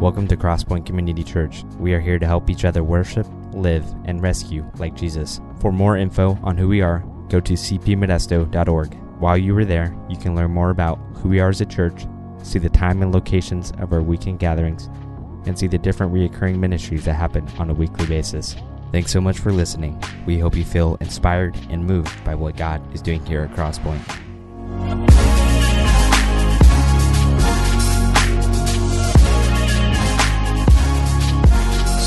Welcome to Crosspoint Community Church. We are here to help each other worship, live, and rescue like Jesus. For more info on who we are, go to cpmodesto.org. While you are there, you can learn more about who we are as a church, see the time and locations of our weekend gatherings, and see the different reoccurring ministries that happen on a weekly basis. Thanks so much for listening. We hope you feel inspired and moved by what God is doing here at Crosspoint.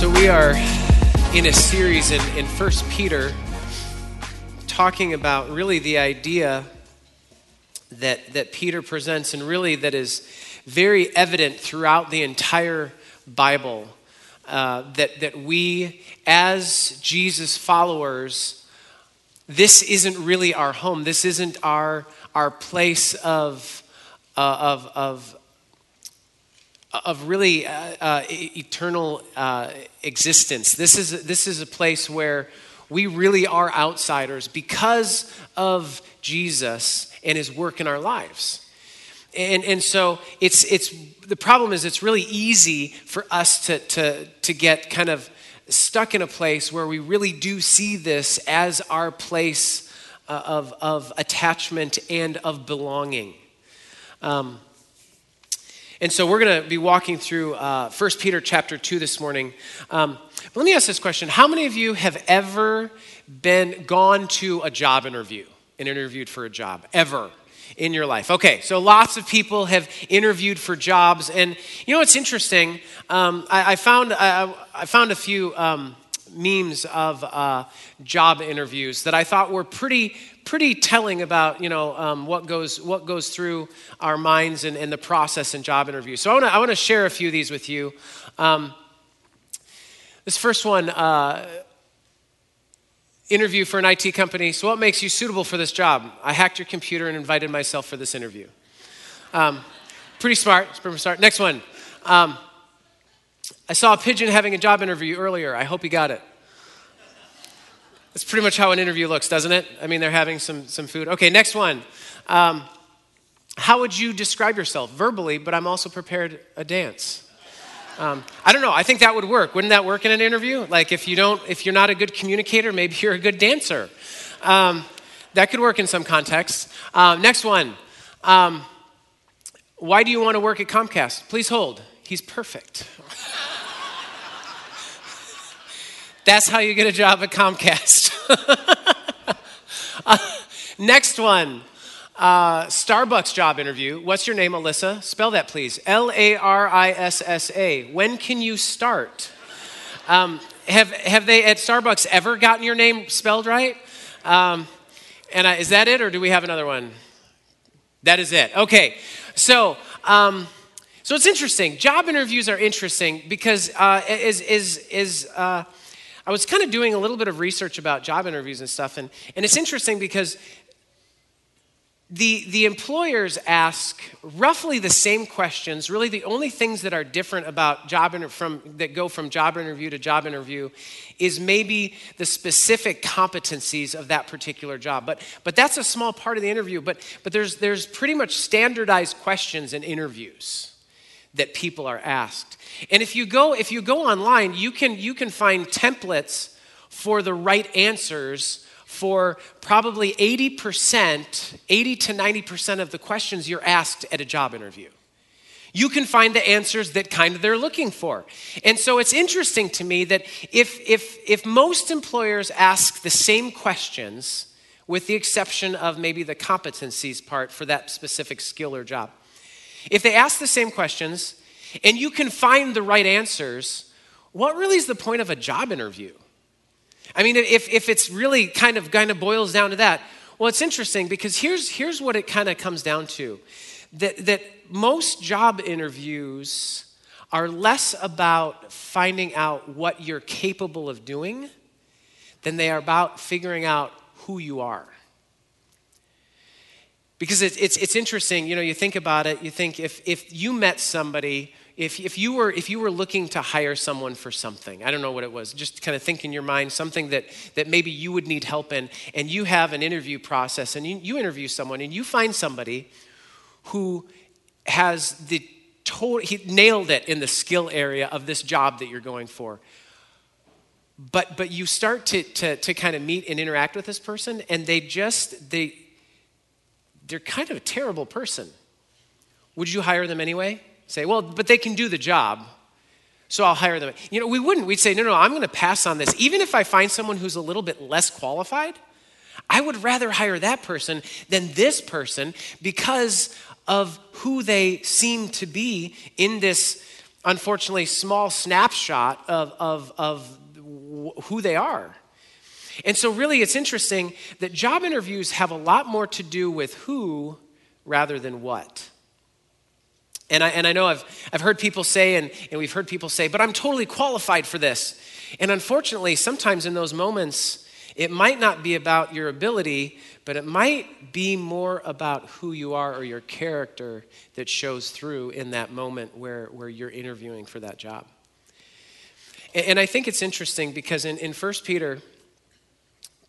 So we are in a series in, in 1 Peter talking about really the idea that, that Peter presents and really that is very evident throughout the entire Bible. Uh, that, that we, as Jesus followers, this isn't really our home. This isn't our, our place of, uh, of, of, of really uh, uh, eternal uh, existence. This is, this is a place where we really are outsiders because of Jesus and his work in our lives. And, and so it's, it's, the problem is it's really easy for us to, to, to get kind of stuck in a place where we really do see this as our place uh, of, of attachment and of belonging. Um, and so we're going to be walking through uh, 1 Peter chapter 2 this morning. Um, let me ask this question How many of you have ever been gone to a job interview and interviewed for a job? Ever? in your life. Okay, so lots of people have interviewed for jobs, and you know what's interesting? Um, I, I, found I, I, found a few um, memes of uh, job interviews that I thought were pretty pretty telling about you know um, what goes what goes through our minds and, and the process in job interviews. So I want to I share a few of these with you. Um, this first one. Uh, interview for an IT company. So, what makes you suitable for this job? I hacked your computer and invited myself for this interview. Um, pretty smart. Pretty smart. Next one. Um, I saw a pigeon having a job interview earlier. I hope he got it. That's pretty much how an interview looks, doesn't it? I mean, they're having some, some food. Okay, next one. Um, how would you describe yourself verbally, but I'm also prepared a dance? Um, I don't know. I think that would work. Wouldn't that work in an interview? Like if you don't, if you're not a good communicator, maybe you're a good dancer. Um, that could work in some contexts. Um, next one. Um, why do you want to work at Comcast? Please hold. He's perfect. That's how you get a job at Comcast. next one. Uh, Starbucks job interview. What's your name, Alyssa? Spell that, please. L A R I S S A. When can you start? Um, have, have they at Starbucks ever gotten your name spelled right? Um, and I, is that it, or do we have another one? That is it. Okay. So, um, so it's interesting. Job interviews are interesting because uh, is is is. Uh, I was kind of doing a little bit of research about job interviews and stuff, and, and it's interesting because the, the employers ask roughly the same questions. Really, the only things that are different about job inter- from that go from job interview to job interview is maybe the specific competencies of that particular job. But, but that's a small part of the interview. But, but there's, there's pretty much standardized questions in interviews that people are asked. And if you go, if you go online, you can, you can find templates for the right answers for probably 80%, 80 to 90% of the questions you're asked at a job interview. You can find the answers that kind of they're looking for. And so it's interesting to me that if, if, if most employers ask the same questions, with the exception of maybe the competencies part for that specific skill or job, if they ask the same questions and you can find the right answers, what really is the point of a job interview? I mean, if, if it's really kind of kind of boils down to that, well, it's interesting because here's, here's what it kind of comes down to that, that most job interviews are less about finding out what you're capable of doing than they are about figuring out who you are. Because it's, it's, it's interesting, you know, you think about it, you think if, if you met somebody if, if, you were, if you were looking to hire someone for something, I don't know what it was, just kind of think in your mind something that, that maybe you would need help in, and you have an interview process, and you, you interview someone, and you find somebody who has the told, he nailed it in the skill area of this job that you're going for. But, but you start to, to, to kind of meet and interact with this person, and they just, they, they're kind of a terrible person. Would you hire them anyway? Say, well, but they can do the job, so I'll hire them. You know, we wouldn't. We'd say, no, no, I'm going to pass on this. Even if I find someone who's a little bit less qualified, I would rather hire that person than this person because of who they seem to be in this, unfortunately, small snapshot of, of, of who they are. And so, really, it's interesting that job interviews have a lot more to do with who rather than what. And I, and I know I've, I've heard people say, and, and we've heard people say, but I'm totally qualified for this. And unfortunately, sometimes in those moments, it might not be about your ability, but it might be more about who you are or your character that shows through in that moment where, where you're interviewing for that job. And, and I think it's interesting because in, in 1 Peter,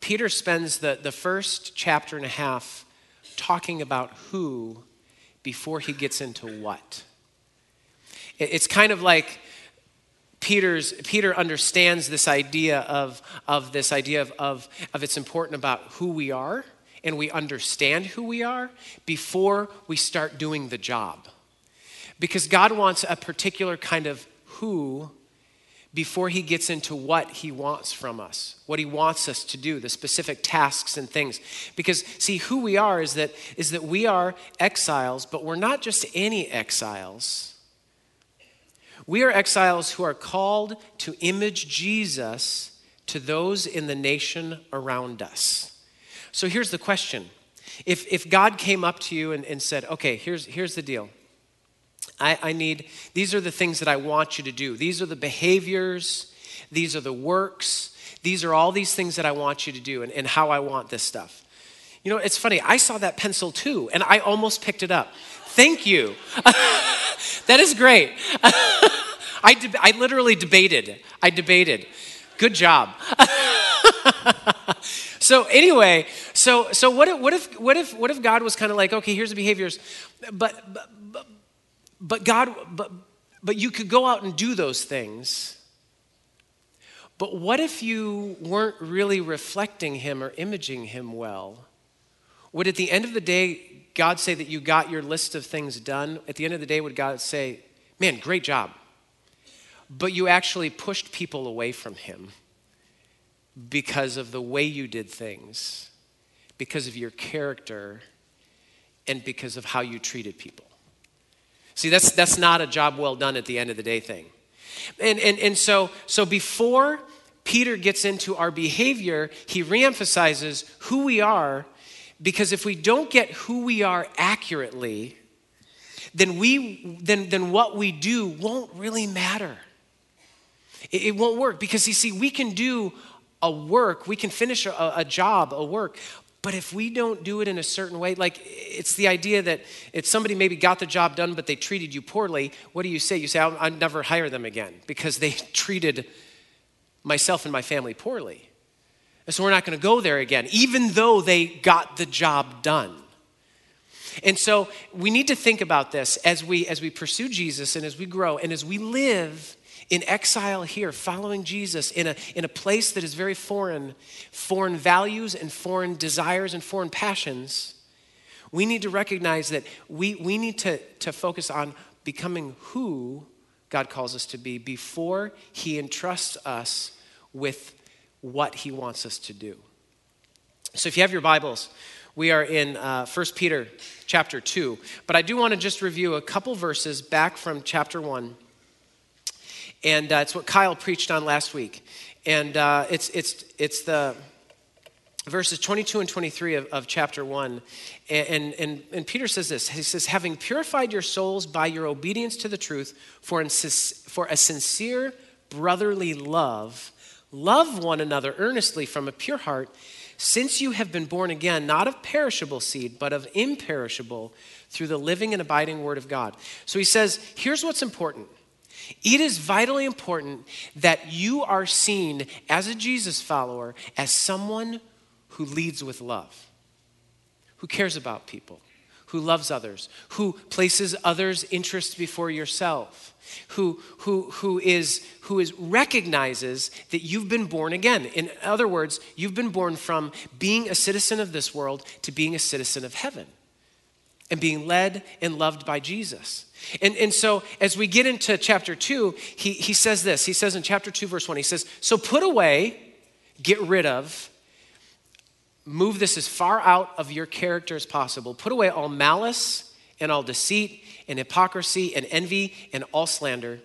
Peter spends the, the first chapter and a half talking about who before he gets into what. It's kind of like Peter's, Peter understands this idea of, of this idea of, of, of it's important about who we are and we understand who we are before we start doing the job. Because God wants a particular kind of who before he gets into what he wants from us, what he wants us to do, the specific tasks and things. Because see, who we are is that, is that we are exiles, but we're not just any exiles. We are exiles who are called to image Jesus to those in the nation around us. So here's the question if, if God came up to you and, and said, okay, here's, here's the deal. I, I need, these are the things that I want you to do. These are the behaviors, these are the works, these are all these things that I want you to do and, and how I want this stuff. You know, it's funny, I saw that pencil too, and I almost picked it up. Thank you. that is great. I, I literally debated. I debated. Good job. so anyway, so so what if what if what if what if God was kind of like, okay, here's the behaviors, but but but, God but but you could go out and do those things. But what if you weren't really reflecting him or imaging him well? Would at the end of the day God say that you got your list of things done? At the end of the day, would God say, Man, great job. But you actually pushed people away from Him because of the way you did things, because of your character, and because of how you treated people. See, that's, that's not a job well done at the end of the day thing. And, and, and so, so before Peter gets into our behavior, he reemphasizes who we are because if we don't get who we are accurately, then, we, then, then what we do won't really matter. It, it won't work because you see, we can do a work, we can finish a, a job, a work, but if we don't do it in a certain way, like it's the idea that if somebody maybe got the job done, but they treated you poorly, what do you say? You say, I'll, I'll never hire them again because they treated myself and my family poorly. And so we're not going to go there again, even though they got the job done. And so we need to think about this as we as we pursue Jesus and as we grow and as we live in exile here, following Jesus in a, in a place that is very foreign, foreign values and foreign desires and foreign passions, we need to recognize that we, we need to, to focus on becoming who God calls us to be before He entrusts us with what he wants us to do. So if you have your Bibles, we are in uh, 1 Peter chapter 2. But I do want to just review a couple verses back from chapter 1. And uh, it's what Kyle preached on last week. And uh, it's, it's, it's the verses 22 and 23 of, of chapter 1. And, and, and Peter says this He says, Having purified your souls by your obedience to the truth for, for a sincere brotherly love, Love one another earnestly from a pure heart, since you have been born again, not of perishable seed, but of imperishable, through the living and abiding word of God. So he says, here's what's important. It is vitally important that you are seen as a Jesus follower as someone who leads with love, who cares about people, who loves others, who places others' interests before yourself, who, who, who, is, who is recognizes that you've been born again. In other words, you've been born from being a citizen of this world to being a citizen of heaven and being led and loved by Jesus. And, and so as we get into chapter 2, he, he says this. He says in chapter 2, verse 1, he says, So put away, get rid of, move this as far out of your character as possible. Put away all malice and all deceit and hypocrisy and envy and all slander.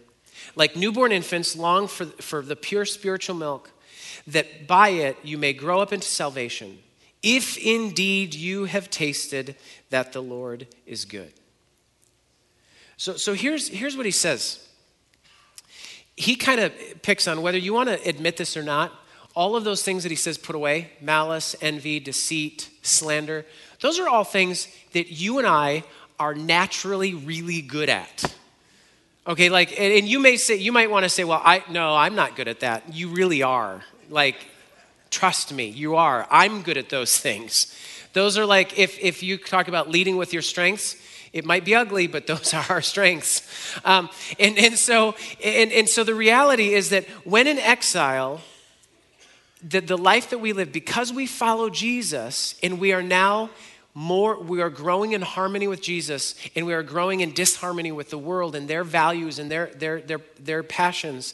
Like newborn infants, long for, for the pure spiritual milk, that by it you may grow up into salvation, if indeed you have tasted that the Lord is good. So, so here's, here's what he says. He kind of picks on whether you want to admit this or not all of those things that he says put away malice, envy, deceit, slander those are all things that you and I are naturally really good at. Okay, like, and you may say, you might want to say, well, I, no, I'm not good at that. You really are. Like, trust me, you are. I'm good at those things. Those are like, if, if you talk about leading with your strengths, it might be ugly, but those are our strengths. Um, and, and, so, and, and so the reality is that when in exile, the, the life that we live, because we follow Jesus and we are now more, we are growing in harmony with Jesus and we are growing in disharmony with the world and their values and their, their, their, their passions,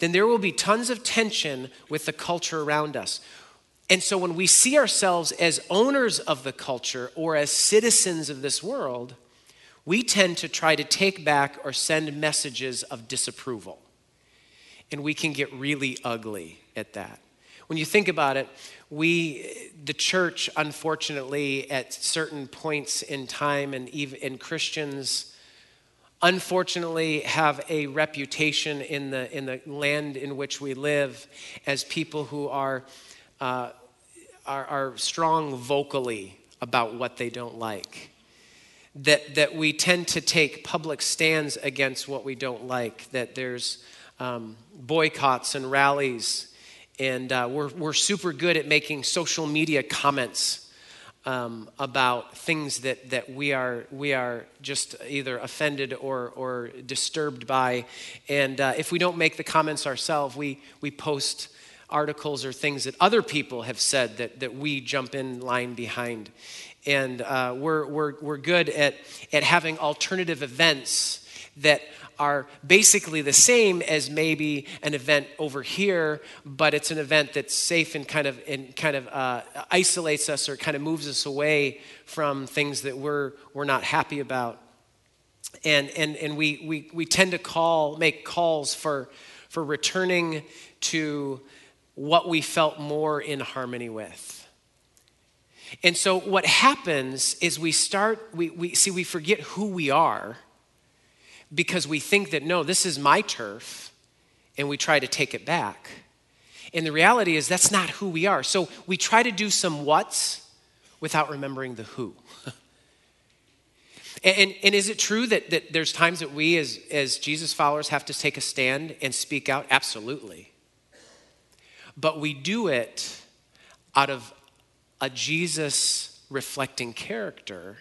then there will be tons of tension with the culture around us. And so when we see ourselves as owners of the culture or as citizens of this world, we tend to try to take back or send messages of disapproval. And we can get really ugly at that. When you think about it, we, the church, unfortunately, at certain points in time, and even in Christians, unfortunately, have a reputation in the in the land in which we live as people who are uh, are, are strong vocally about what they don't like. That that we tend to take public stands against what we don't like. That there's um, boycotts and rallies and uh, we're, we're super good at making social media comments um, about things that, that we, are, we are just either offended or, or disturbed by. And uh, if we don't make the comments ourselves, we, we post articles or things that other people have said that, that we jump in line behind. And uh, we're, we're, we're good at, at having alternative events that are basically the same as maybe an event over here, but it's an event that's safe and kind of and kind of uh, isolates us or kind of moves us away from things that we're we're not happy about. And and and we we we tend to call make calls for for returning to what we felt more in harmony with. And so what happens is we start, we, we see, we forget who we are because we think that, no, this is my turf, and we try to take it back. And the reality is, that's not who we are. So we try to do some what's without remembering the who. and, and, and, is it true that, that there's times that we, as, as Jesus followers, have to take a stand and speak out? Absolutely. But we do it out of a Jesus reflecting character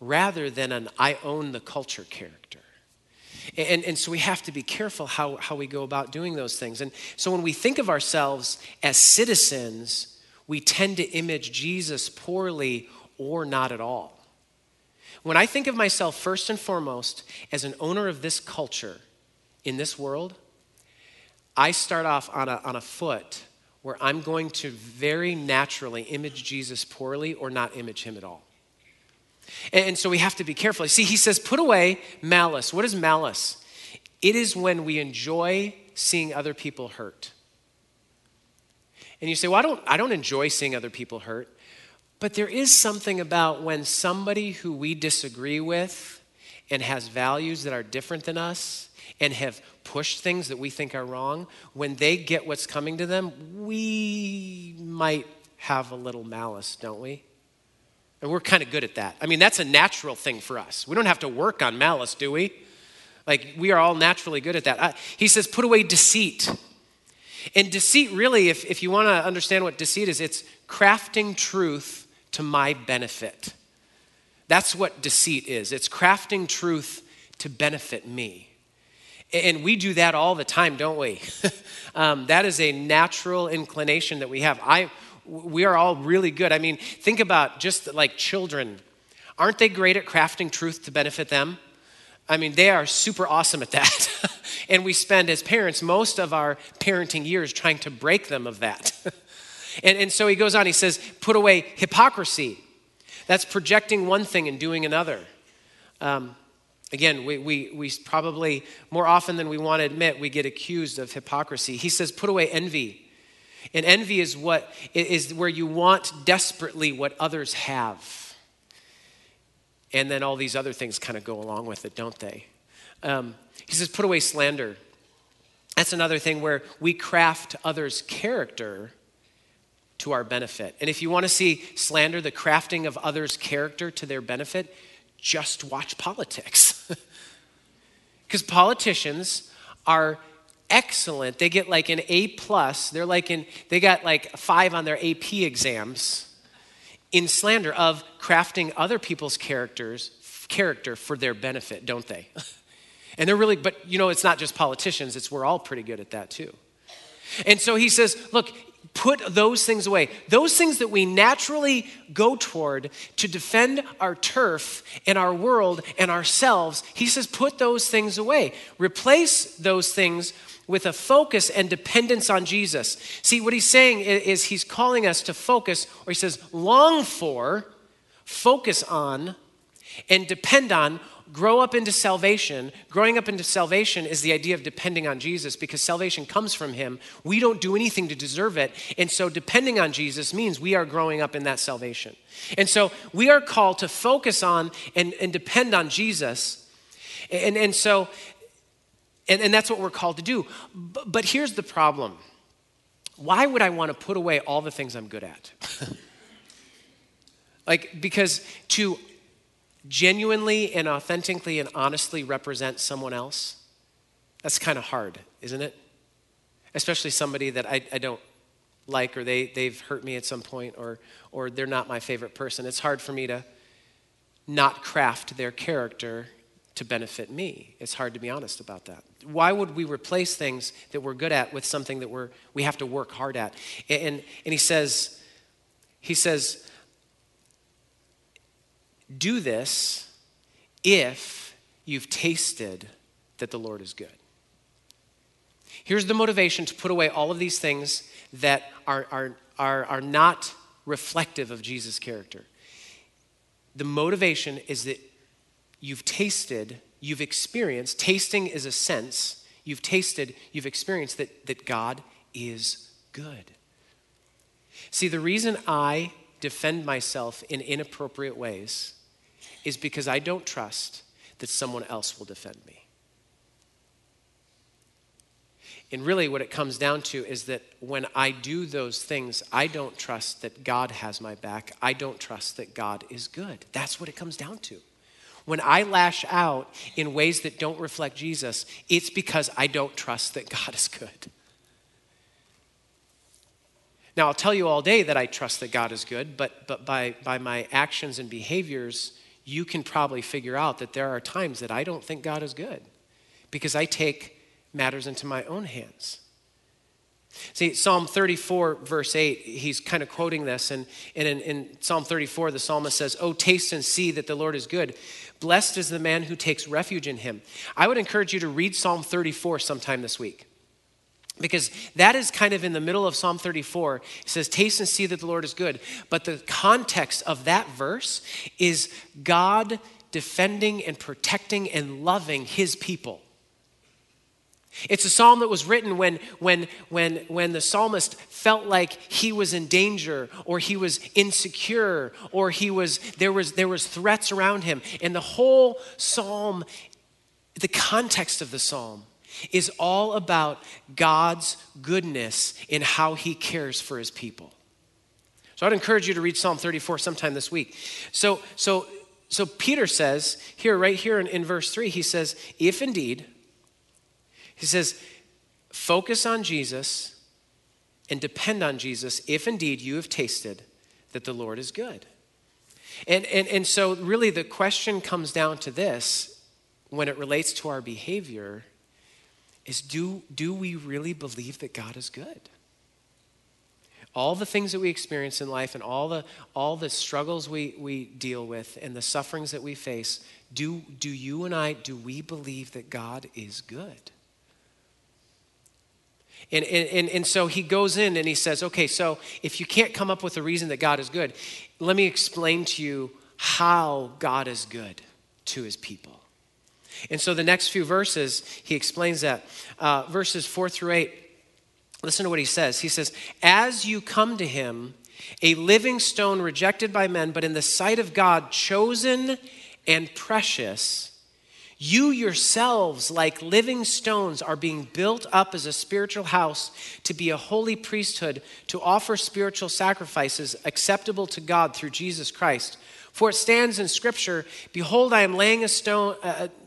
rather than an I own the culture character. And, and so we have to be careful how, how we go about doing those things. And so when we think of ourselves as citizens, we tend to image Jesus poorly or not at all. When I think of myself first and foremost as an owner of this culture in this world, I start off on a, on a foot where I'm going to very naturally image Jesus poorly or not image him at all. And so we have to be careful. See, he says, put away malice. What is malice? It is when we enjoy seeing other people hurt. And you say, well, I don't, I don't enjoy seeing other people hurt. But there is something about when somebody who we disagree with and has values that are different than us and have pushed things that we think are wrong, when they get what's coming to them, we might have a little malice, don't we? And we're kind of good at that. I mean, that's a natural thing for us. We don't have to work on malice, do we? Like, we are all naturally good at that. He says, put away deceit. And deceit, really, if, if you want to understand what deceit is, it's crafting truth to my benefit. That's what deceit is it's crafting truth to benefit me. And we do that all the time, don't we? um, that is a natural inclination that we have. I, we are all really good. I mean, think about just like children. Aren't they great at crafting truth to benefit them? I mean, they are super awesome at that. and we spend, as parents, most of our parenting years trying to break them of that. and, and so he goes on, he says, put away hypocrisy. That's projecting one thing and doing another. Um, again, we, we, we probably, more often than we want to admit, we get accused of hypocrisy. He says, put away envy. And envy is what is where you want desperately what others have. And then all these other things kind of go along with it, don't they? Um, he says, put away slander. That's another thing where we craft others' character to our benefit. And if you want to see slander, the crafting of others' character to their benefit, just watch politics. Because politicians are excellent. They get like an A plus. They're like in, they got like five on their AP exams in slander of crafting other people's characters character for their benefit, don't they? and they're really, but you know, it's not just politicians, it's we're all pretty good at that too. And so he says, look, put those things away. Those things that we naturally go toward to defend our turf and our world and ourselves, he says, put those things away. Replace those things with a focus and dependence on Jesus. See, what he's saying is he's calling us to focus, or he says, long for, focus on, and depend on grow up into salvation. Growing up into salvation is the idea of depending on Jesus because salvation comes from Him. We don't do anything to deserve it. And so, depending on Jesus means we are growing up in that salvation. And so, we are called to focus on and, and depend on Jesus. And, and so, and, and that's what we're called to do. But, but here's the problem why would I want to put away all the things I'm good at? like, because to genuinely and authentically and honestly represent someone else, that's kind of hard, isn't it? Especially somebody that I, I don't like or they, they've hurt me at some point or, or they're not my favorite person. It's hard for me to not craft their character to benefit me. It's hard to be honest about that. Why would we replace things that we're good at with something that we're, we have to work hard at? And, and he says, he says, do this if you've tasted that the Lord is good. Here's the motivation to put away all of these things that are, are, are, are not reflective of Jesus' character. The motivation is that you've tasted, you've experienced, tasting is a sense, you've tasted, you've experienced that, that God is good. See, the reason I defend myself in inappropriate ways is because I don't trust that someone else will defend me. And really, what it comes down to is that when I do those things, I don't trust that God has my back. I don't trust that God is good. That's what it comes down to. When I lash out in ways that don't reflect Jesus, it's because I don't trust that God is good. Now, I'll tell you all day that I trust that God is good, but, but by, by my actions and behaviors, you can probably figure out that there are times that I don't think God is good because I take matters into my own hands. See, Psalm 34, verse 8, he's kind of quoting this. And, and in, in, Psalm 34, the psalmist says, Oh, taste and see that the Lord is good. Blessed is the man who takes refuge in him. I would encourage you to read Psalm 34 sometime this week. Because that is kind of in the middle of Psalm 34. It says, Taste and see that the Lord is good. But the context of that verse is God defending and protecting and loving his people. It's a psalm that was written when, when, when, when the psalmist felt like he was in danger or he was insecure or he was, there, was, there was threats around him. And the whole psalm, the context of the psalm, is all about God's goodness in how he cares for his people. So I'd encourage you to read Psalm 34 sometime this week. So, so, so Peter says here, right here in, in verse 3, he says, If indeed, he says, focus on Jesus and depend on Jesus if indeed you have tasted that the Lord is good. And, and, and so, really, the question comes down to this when it relates to our behavior is do, do we really believe that God is good? all the things that we experience in life and all the, all the struggles we, we deal with and the sufferings that we face, do, do you and I, do we believe that God is good? And, and, and so he goes in and he says, okay, so if you can't come up with a reason that God is good, let me explain to you how God is good to his people. And so the next few verses, he explains that. Uh, verses four through eight Listen to what he says. He says, As you come to him, a living stone rejected by men, but in the sight of God, chosen and precious, you yourselves, like living stones, are being built up as a spiritual house to be a holy priesthood, to offer spiritual sacrifices acceptable to God through Jesus Christ. For it stands in Scripture Behold, I am laying, a stone, uh,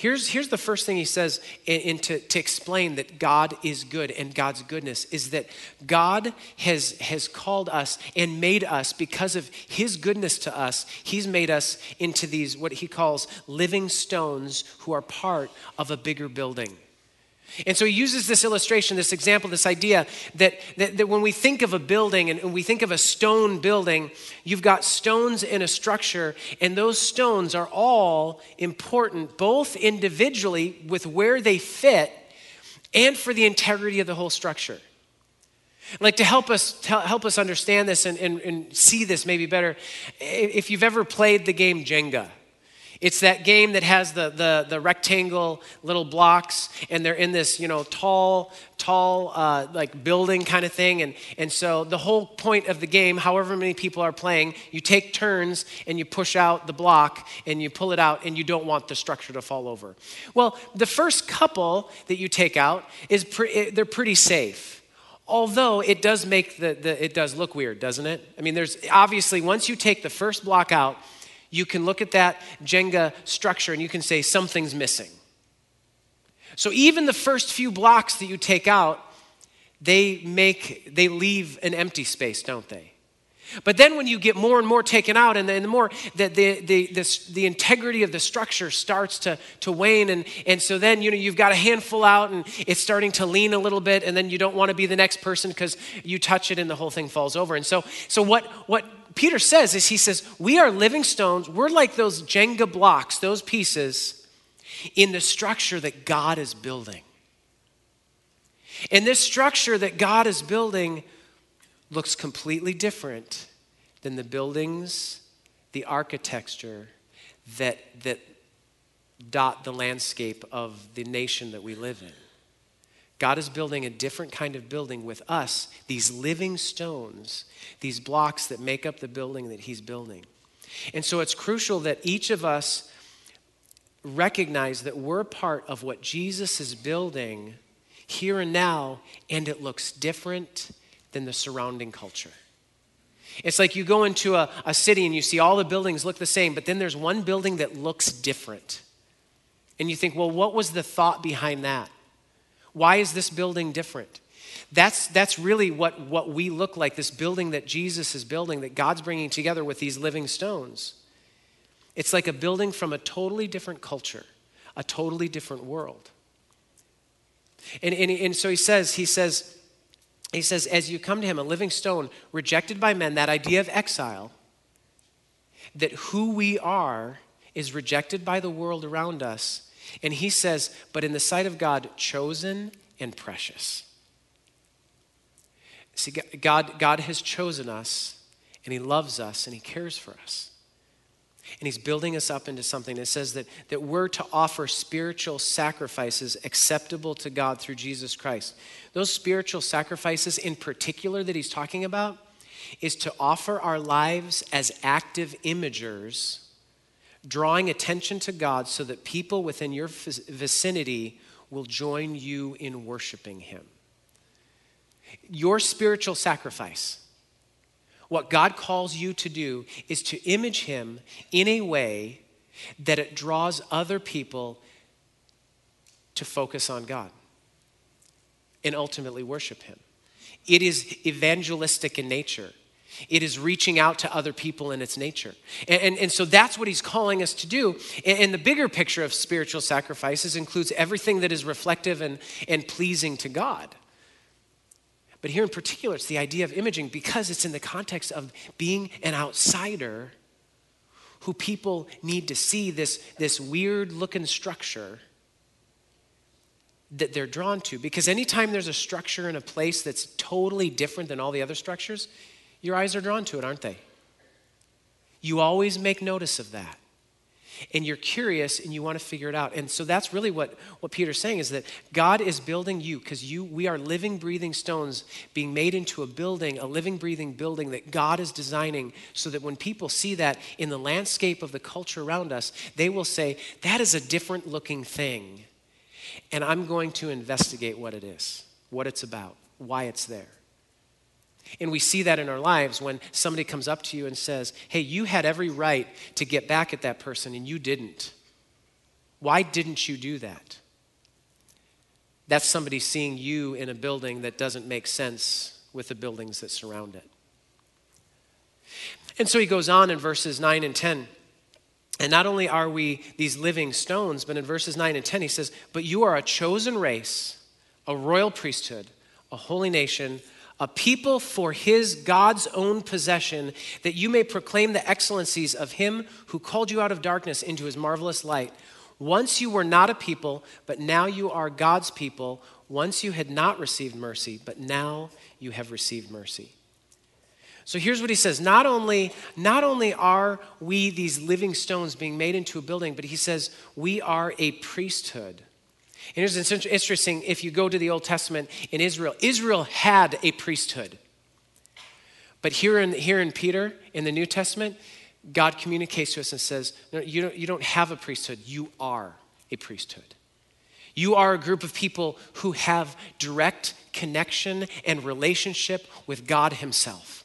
Here's, here's the first thing he says in to, to explain that God is good and God's goodness is that God has, has called us and made us because of his goodness to us. He's made us into these, what he calls living stones who are part of a bigger building. And so he uses this illustration, this example, this idea that, that, that, when we think of a building and we think of a stone building, you've got stones in a structure, and those stones are all important, both individually with where they fit and for the integrity of the whole structure. Like to help us help us understand this and, and, and see this maybe better, if you've ever played the game Jenga. It's that game that has the, the, the rectangle little blocks, and they're in this, you know, tall, tall, uh, like building kind of thing. And, and so the whole point of the game, however many people are playing, you take turns and you push out the block and you pull it out, and you don't want the structure to fall over. Well, the first couple that you take out is pre- they're pretty safe although it does make the, the, it does look weird doesn't it i mean there's obviously once you take the first block out you can look at that Jenga structure and you can say something's missing. So even the first few blocks that you take out, they make they leave an empty space, don't they? But then when you get more and more taken out, and the, more that the, the, the, the, integrity of the structure starts to, to wane, and, and so then you know you've got a handful out and it's starting to lean a little bit, and then you don't want to be the next person because you touch it and the whole thing falls over. And so so what what Peter says is he says, We are living stones. We're like those Jenga blocks, those pieces in the structure that God is building. And this structure that God is building looks completely different than the buildings, the architecture that, that dot the landscape of the nation that we live in. God is building a different kind of building with us, these living stones, these blocks that make up the building that He's building. And so it's crucial that each of us recognize that we're part of what Jesus is building here and now, and it looks different than the surrounding culture. It's like you go into a, a city and you see all the buildings look the same, but then there's one building that looks different. And you think, well, what was the thought behind that? Why is this building different? That's, that's really what, what we look like, this building that Jesus is building, that God's bringing together with these living stones. It's like a building from a totally different culture, a totally different world. And, and, and so he says, he says, he says, as you come to him, a living stone, rejected by men, that idea of exile, that who we are is rejected by the world around us and he says, but in the sight of God, chosen and precious. See, God, God has chosen us, and he loves us, and he cares for us. And he's building us up into something that says that, that we're to offer spiritual sacrifices acceptable to God through Jesus Christ. Those spiritual sacrifices, in particular, that he's talking about, is to offer our lives as active imagers drawing attention to God so that people within your vicinity will join you in worshiping him. Your spiritual sacrifice, what God calls you to do, is to image him in a way that it draws other people to focus on God and ultimately worship him. It is evangelistic in nature. It is reaching out to other people in its nature. And, and, and, so that's what he's calling us to do. And, and the bigger picture of spiritual sacrifices includes everything that is reflective and, and pleasing to God. But here in particular, it's the idea of imaging because it's in the context of being an outsider who people need to see this, this weird looking structure that they're drawn to. Because anytime there's a structure in a place that's totally different than all the other structures, your eyes are drawn to it, aren't they? You always make notice of that. And you're curious and you want to figure it out. And so that's really what, what Peter's saying is that God is building you because you we are living, breathing stones being made into a building, a living, breathing building that God is designing so that when people see that in the landscape of the culture around us, they will say, that is a different looking thing. And I'm going to investigate what it is, what it's about, why it's there. And we see that in our lives when somebody comes up to you and says, Hey, you had every right to get back at that person and you didn't. Why didn't you do that? That's somebody seeing you in a building that doesn't make sense with the buildings that surround it. And so he goes on in verses 9 and 10. And not only are we these living stones, but in verses 9 and 10, he says, But you are a chosen race, a royal priesthood, a holy nation a people for his God's own possession, that you may proclaim the excellencies of him who called you out of darkness into his marvelous light. Once you were not a people, but now you are God's people. Once you had not received mercy, but now you have received mercy. So here's what he says not only, not only are we these living stones being made into a building, but he says we are a priesthood. And here's interesting if you go to the Old Testament in Israel, Israel had a priesthood. But here in, here in Peter, in the New Testament, God communicates to us and says, no, you, don't, you don't have a priesthood, you are a priesthood. You are a group of people who have direct connection and relationship with God Himself.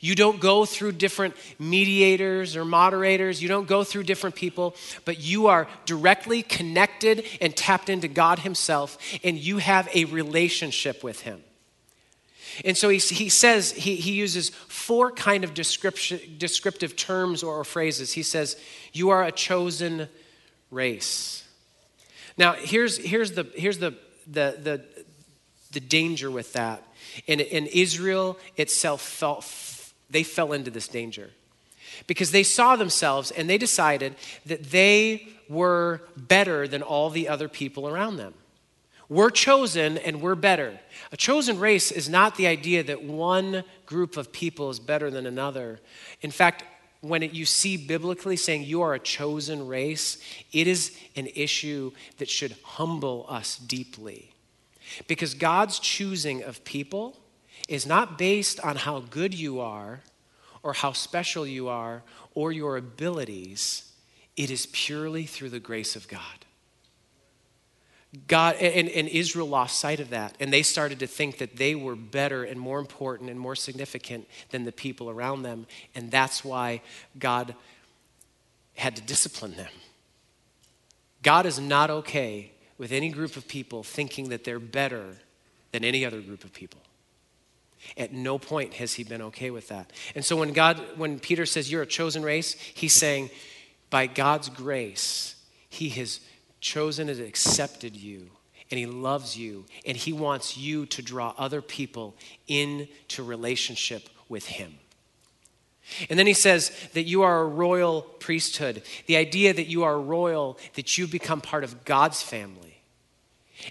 You don't go through different mediators or moderators. You don't go through different people, but you are directly connected and tapped into God Himself, and you have a relationship with Him. And so he, he says, he, he uses four kind of description, descriptive terms or, or phrases. He says, You are a chosen race. Now, here's, here's, the, here's the, the, the, the danger with that. In, in Israel itself felt they fell into this danger because they saw themselves and they decided that they were better than all the other people around them. We're chosen and we're better. A chosen race is not the idea that one group of people is better than another. In fact, when it, you see biblically saying you are a chosen race, it is an issue that should humble us deeply. Because God's choosing of people is not based on how good you are or how special you are or your abilities. It is purely through the grace of God. God and, and Israel lost sight of that, and they started to think that they were better and more important and more significant than the people around them, and that's why God had to discipline them. God is not okay with any group of people thinking that they're better than any other group of people. At no point has he been okay with that. And so when God, when Peter says you're a chosen race, he's saying, by God's grace, he has chosen and accepted you. And he loves you, and he wants you to draw other people into relationship with him. And then he says that you are a royal priesthood. The idea that you are royal, that you become part of God's family.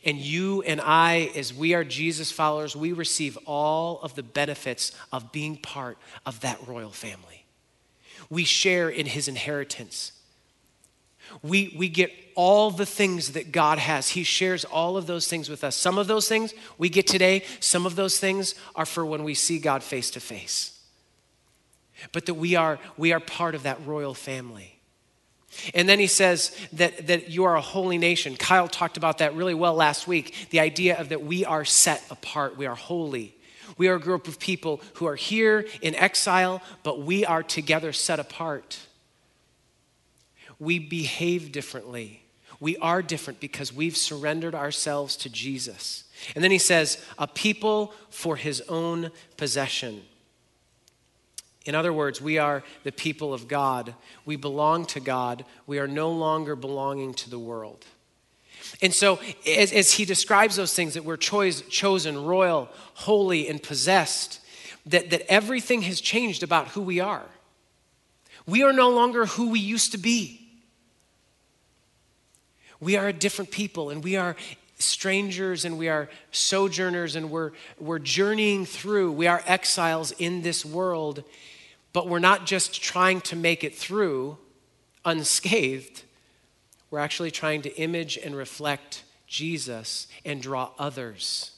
And you and I, as we are Jesus followers, we receive all of the benefits of being part of that royal family. We share in his inheritance. We, we get all the things that God has. He shares all of those things with us. Some of those things we get today, some of those things are for when we see God face to face. But that we are, we are part of that royal family. And then he says that, that you are a holy nation. Kyle talked about that really well last week the idea of that we are set apart, we are holy. We are a group of people who are here in exile, but we are together set apart. We behave differently. We are different because we've surrendered ourselves to Jesus. And then he says, a people for his own possession. In other words, we are the people of God. We belong to God. We are no longer belonging to the world. And so, as, as he describes those things, that we're choice, chosen, royal, holy, and possessed, that, that everything has changed about who we are. We are no longer who we used to be. We are a different people, and we are strangers, and we are sojourners, and we're, we're journeying through. We are exiles in this world, but we're not just trying to make it through unscathed we're actually trying to image and reflect Jesus and draw others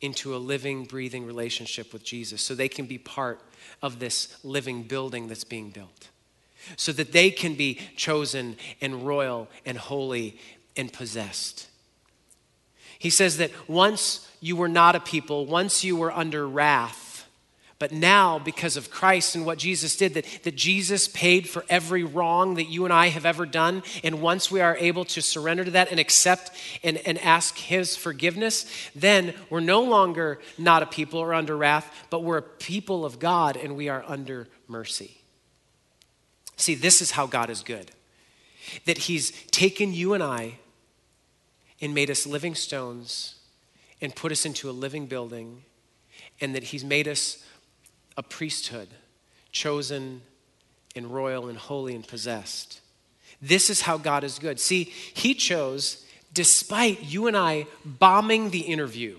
into a living, breathing relationship with Jesus so they can be part of this living building that's being built. So that they can be chosen and royal and holy and possessed. He says that once you were not a people, once you were under wrath, but now, because of Christ and what Jesus did, that, that Jesus paid for every wrong that you and I have ever done. And once we are able to surrender to that and accept and, and ask His forgiveness, then we're no longer not a people or under wrath, but we're a people of God and we are under mercy. See, this is how God is good that He's taken you and I and made us living stones and put us into a living building, and that He's made us a priesthood, chosen and royal and holy and possessed. This is how God is good. See, He chose, despite you and I bombing the interview.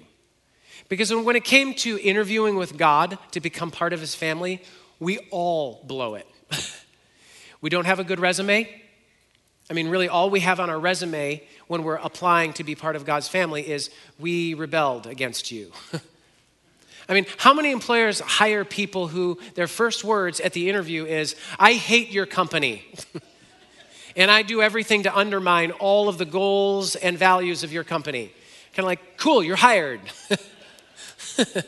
Because when it came to interviewing with God to become part of His family, we all blow it. we don't have a good resume. I mean, really, all we have on our resume when we're applying to be part of God's family is we rebelled against you. I mean, how many employers hire people who their first words at the interview is, I hate your company. and I do everything to undermine all of the goals and values of your company. Kind of like, cool, you're hired. and,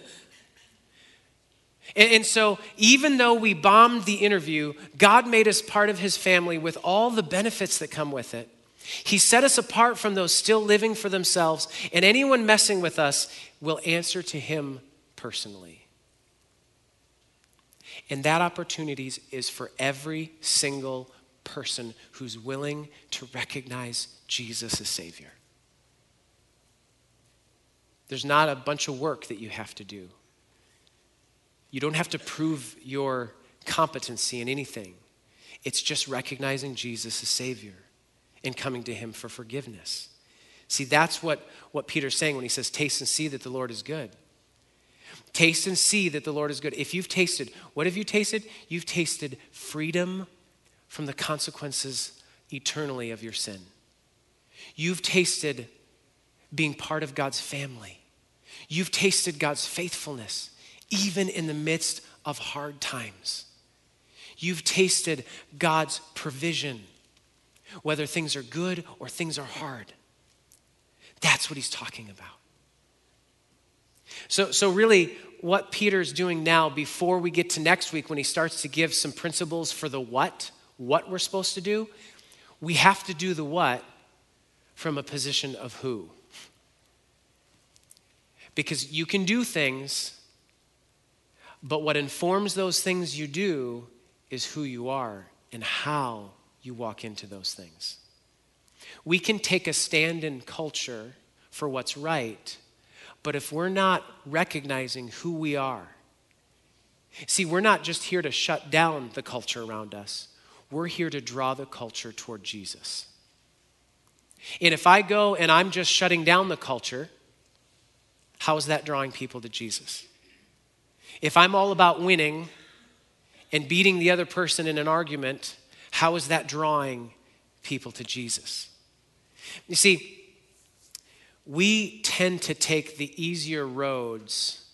and so, even though we bombed the interview, God made us part of his family with all the benefits that come with it. He set us apart from those still living for themselves, and anyone messing with us will answer to him personally. And that opportunity is for every single person who's willing to recognize Jesus as Savior. There's not a bunch of work that you have to do. You don't have to prove your competency in anything. It's just recognizing Jesus as Savior and coming to Him for forgiveness. See, that's what, what Peter's saying when he says, Taste and see that the Lord is good. Taste and see that the Lord is good. If you've tasted, what have you tasted? You've tasted freedom from the consequences eternally of your sin. You've tasted being part of God's family. You've tasted God's faithfulness, even in the midst of hard times. You've tasted God's provision, whether things are good or things are hard. That's what he's talking about. So, so really, what Peter's doing now, before we get to next week, when he starts to give some principles for the what, what we're supposed to do, we have to do the what from a position of who. Because you can do things, but what informs those things you do is who you are and how you walk into those things. We can take a stand in culture for what's right but if we're not recognizing who we are, see, we're not just here to shut down the culture around us, we're here to draw the culture toward Jesus. And if I go and I'm just shutting down the culture, how is that drawing people to Jesus? If I'm all about winning and beating the other person in an argument, how is that drawing people to Jesus? You see, we tend to take the easier roads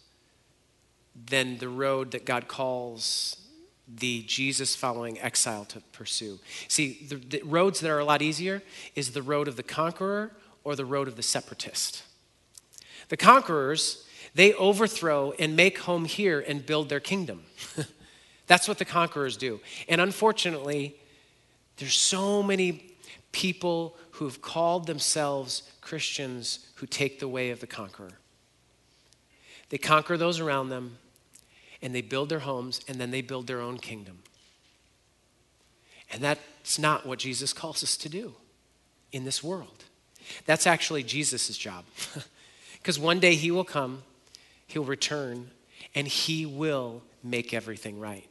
than the road that God calls the Jesus following exile to pursue. See, the, the, roads that are a lot easier is the road of the conqueror or the road of the separatist. The conquerors, they overthrow and make home here and build their kingdom. That's what the conquerors do. And unfortunately, there's so many people who've called themselves Christians who take the way of the conqueror. They conquer those around them, and they build their homes, and then they build their own kingdom. And that's not what Jesus calls us to do in this world. That's actually Jesus' job. Because one day he will come, he'll return, and he will make everything right.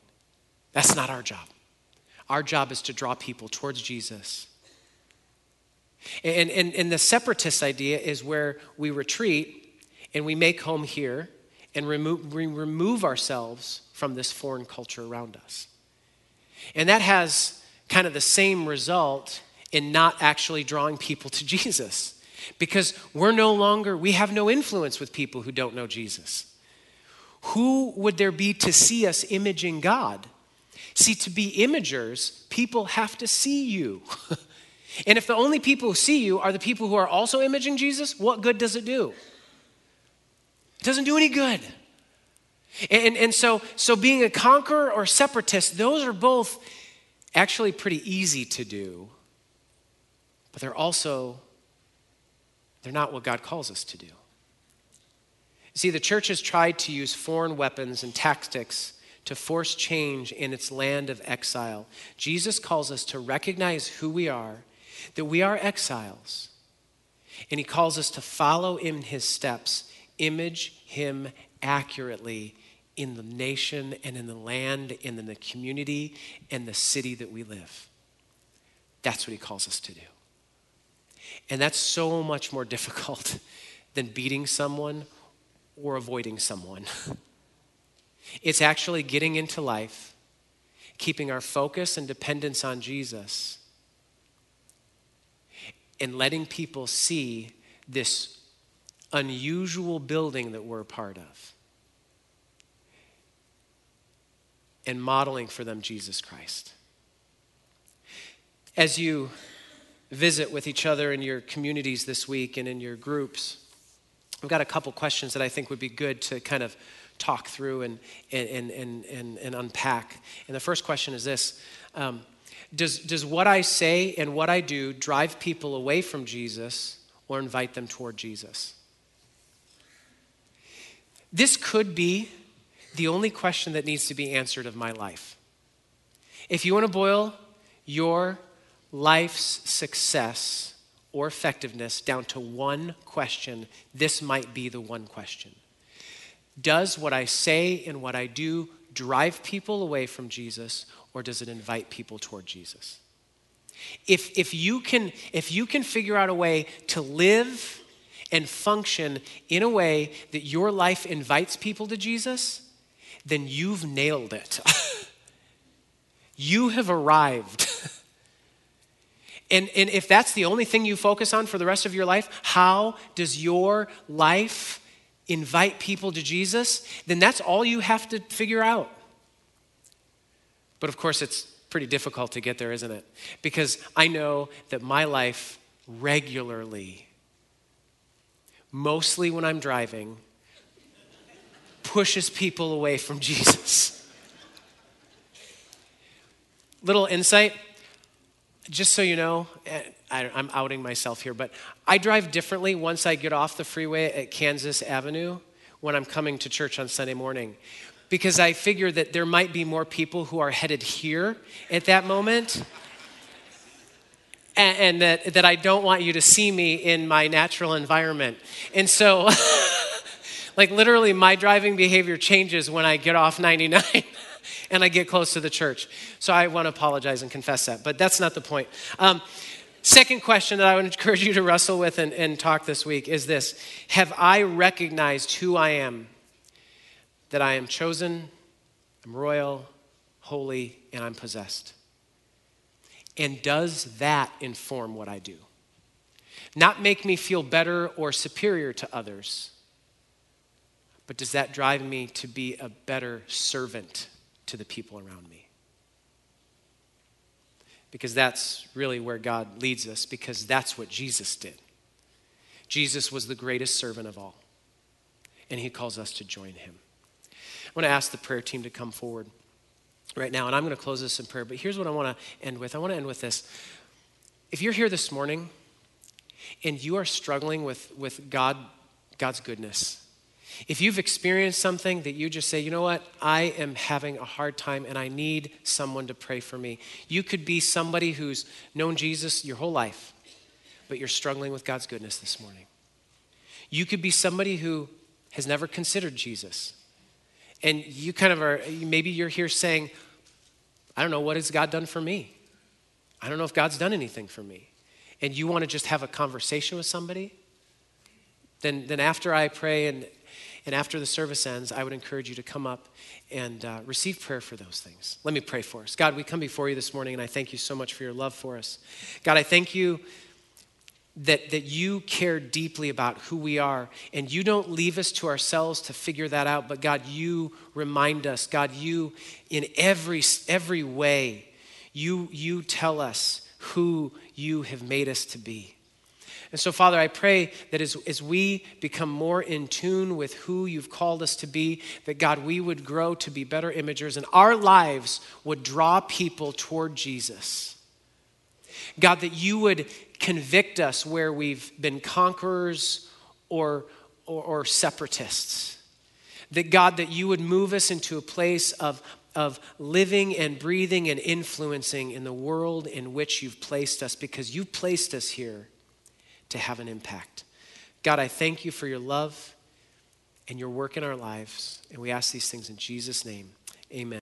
That's not our job. Our job is to draw people towards Jesus. And, and, and the separatist idea is where we retreat and we make home here and we remove ourselves from this foreign culture around us. And that has kind of the same result in not actually drawing people to Jesus because we're no longer, we have no influence with people who don't know Jesus. Who would there be to see us imaging God? See, to be imagers, people have to see you. and if the only people who see you are the people who are also imaging Jesus, what good does it do? It doesn't do any good. And, and so, so being a conqueror or separatist, those are both actually pretty easy to do, but they're also, they're not what God calls us to do. See, the church has tried to use foreign weapons and tactics to force change in its land of exile. Jesus calls us to recognize who we are, that we are exiles, and he calls us to follow in his steps image him accurately in the nation and in the land and in the community and the city that we live. That's what he calls us to do. And that's so much more difficult than beating someone or avoiding someone. It's actually getting into life, keeping our focus and dependence on Jesus, and letting people see this unusual building that we're a part of and modeling for them Jesus Christ. As you visit with each other in your communities this week and in your groups, I've got a couple questions that I think would be good to kind of talk through and, and, and, and, and unpack. And the first question is this um, does, does what I say and what I do drive people away from Jesus or invite them toward Jesus? This could be the only question that needs to be answered of my life. If you want to boil your life's success or effectiveness down to one question, this might be the one question. Does what I say and what I do drive people away from Jesus or does it invite people toward Jesus? If, if, you can, if you can figure out a way to live and function in a way that your life invites people to Jesus, then you've nailed it. you have arrived. and, and if that's the only thing you focus on for the rest of your life, how does your life invite people to Jesus? Then that's all you have to figure out. But of course, it's pretty difficult to get there, isn't it? Because I know that my life regularly mostly when I'm driving, pushes people away from Jesus. Little insight, just so you know, eh, I'm outing myself here, but I drive differently once I get off the freeway at Kansas Avenue when I'm coming to church on Sunday morning. Because I figure that there might be more people who are headed here at that moment and, and that, that I don't want you to see me in my natural environment. And so, like, literally, my driving behavior changes when I get off 99 and I get close to the church. So I want to apologize and confess that, but that's not the point. Um, second question that I would encourage you to wrestle with and, and talk this week is this Have I recognized who I am? That I am chosen, I'm royal, holy, and I'm possessed. And does that inform what I do? Not make me feel better or superior to others, but does that drive me to be a better servant to the people around me? because that's really where God leads us, because that's what Jesus did. Jesus was the greatest servant of all, and he calls us to join him. I want to ask the prayer team to come forward right now, and I'm going to close this in prayer, but here's what I want to end with. I want to end with this. If you're here this morning and you are struggling with, with God, God's goodness, if you've experienced something that you just say, you know what, I am having a hard time and I need someone to pray for me. You could be somebody who's known Jesus your whole life, but you're struggling with God's goodness this morning. You could be somebody who has never considered Jesus. And you kind of are, maybe you're here saying, I don't know, what has God done for me? I don't know if God's done anything for me. And you want to just have a conversation with somebody? Then, then after I pray and and after the service ends, I would encourage you to come up and uh, receive prayer for those things. Let me pray for us. God, we come before you this morning, and I thank you so much for your love for us. God, I thank you that, that you care deeply about who we are, and you don't leave us to ourselves to figure that out, but God, you remind us. God, you, in every, every way, you, you tell us who you have made us to be. And so, Father, I pray that as, as we become more in tune with who you've called us to be, that God, we would grow to be better imagers and our lives would draw people toward Jesus. God, that you would convict us where we've been conquerors or, or, or separatists. That God, that you would move us into a place of, of living and breathing and influencing in the world in which you've placed us because you've placed us here to have an impact. God, I thank you for your love and your work in our lives. And we ask these things in Jesus' name. Amen.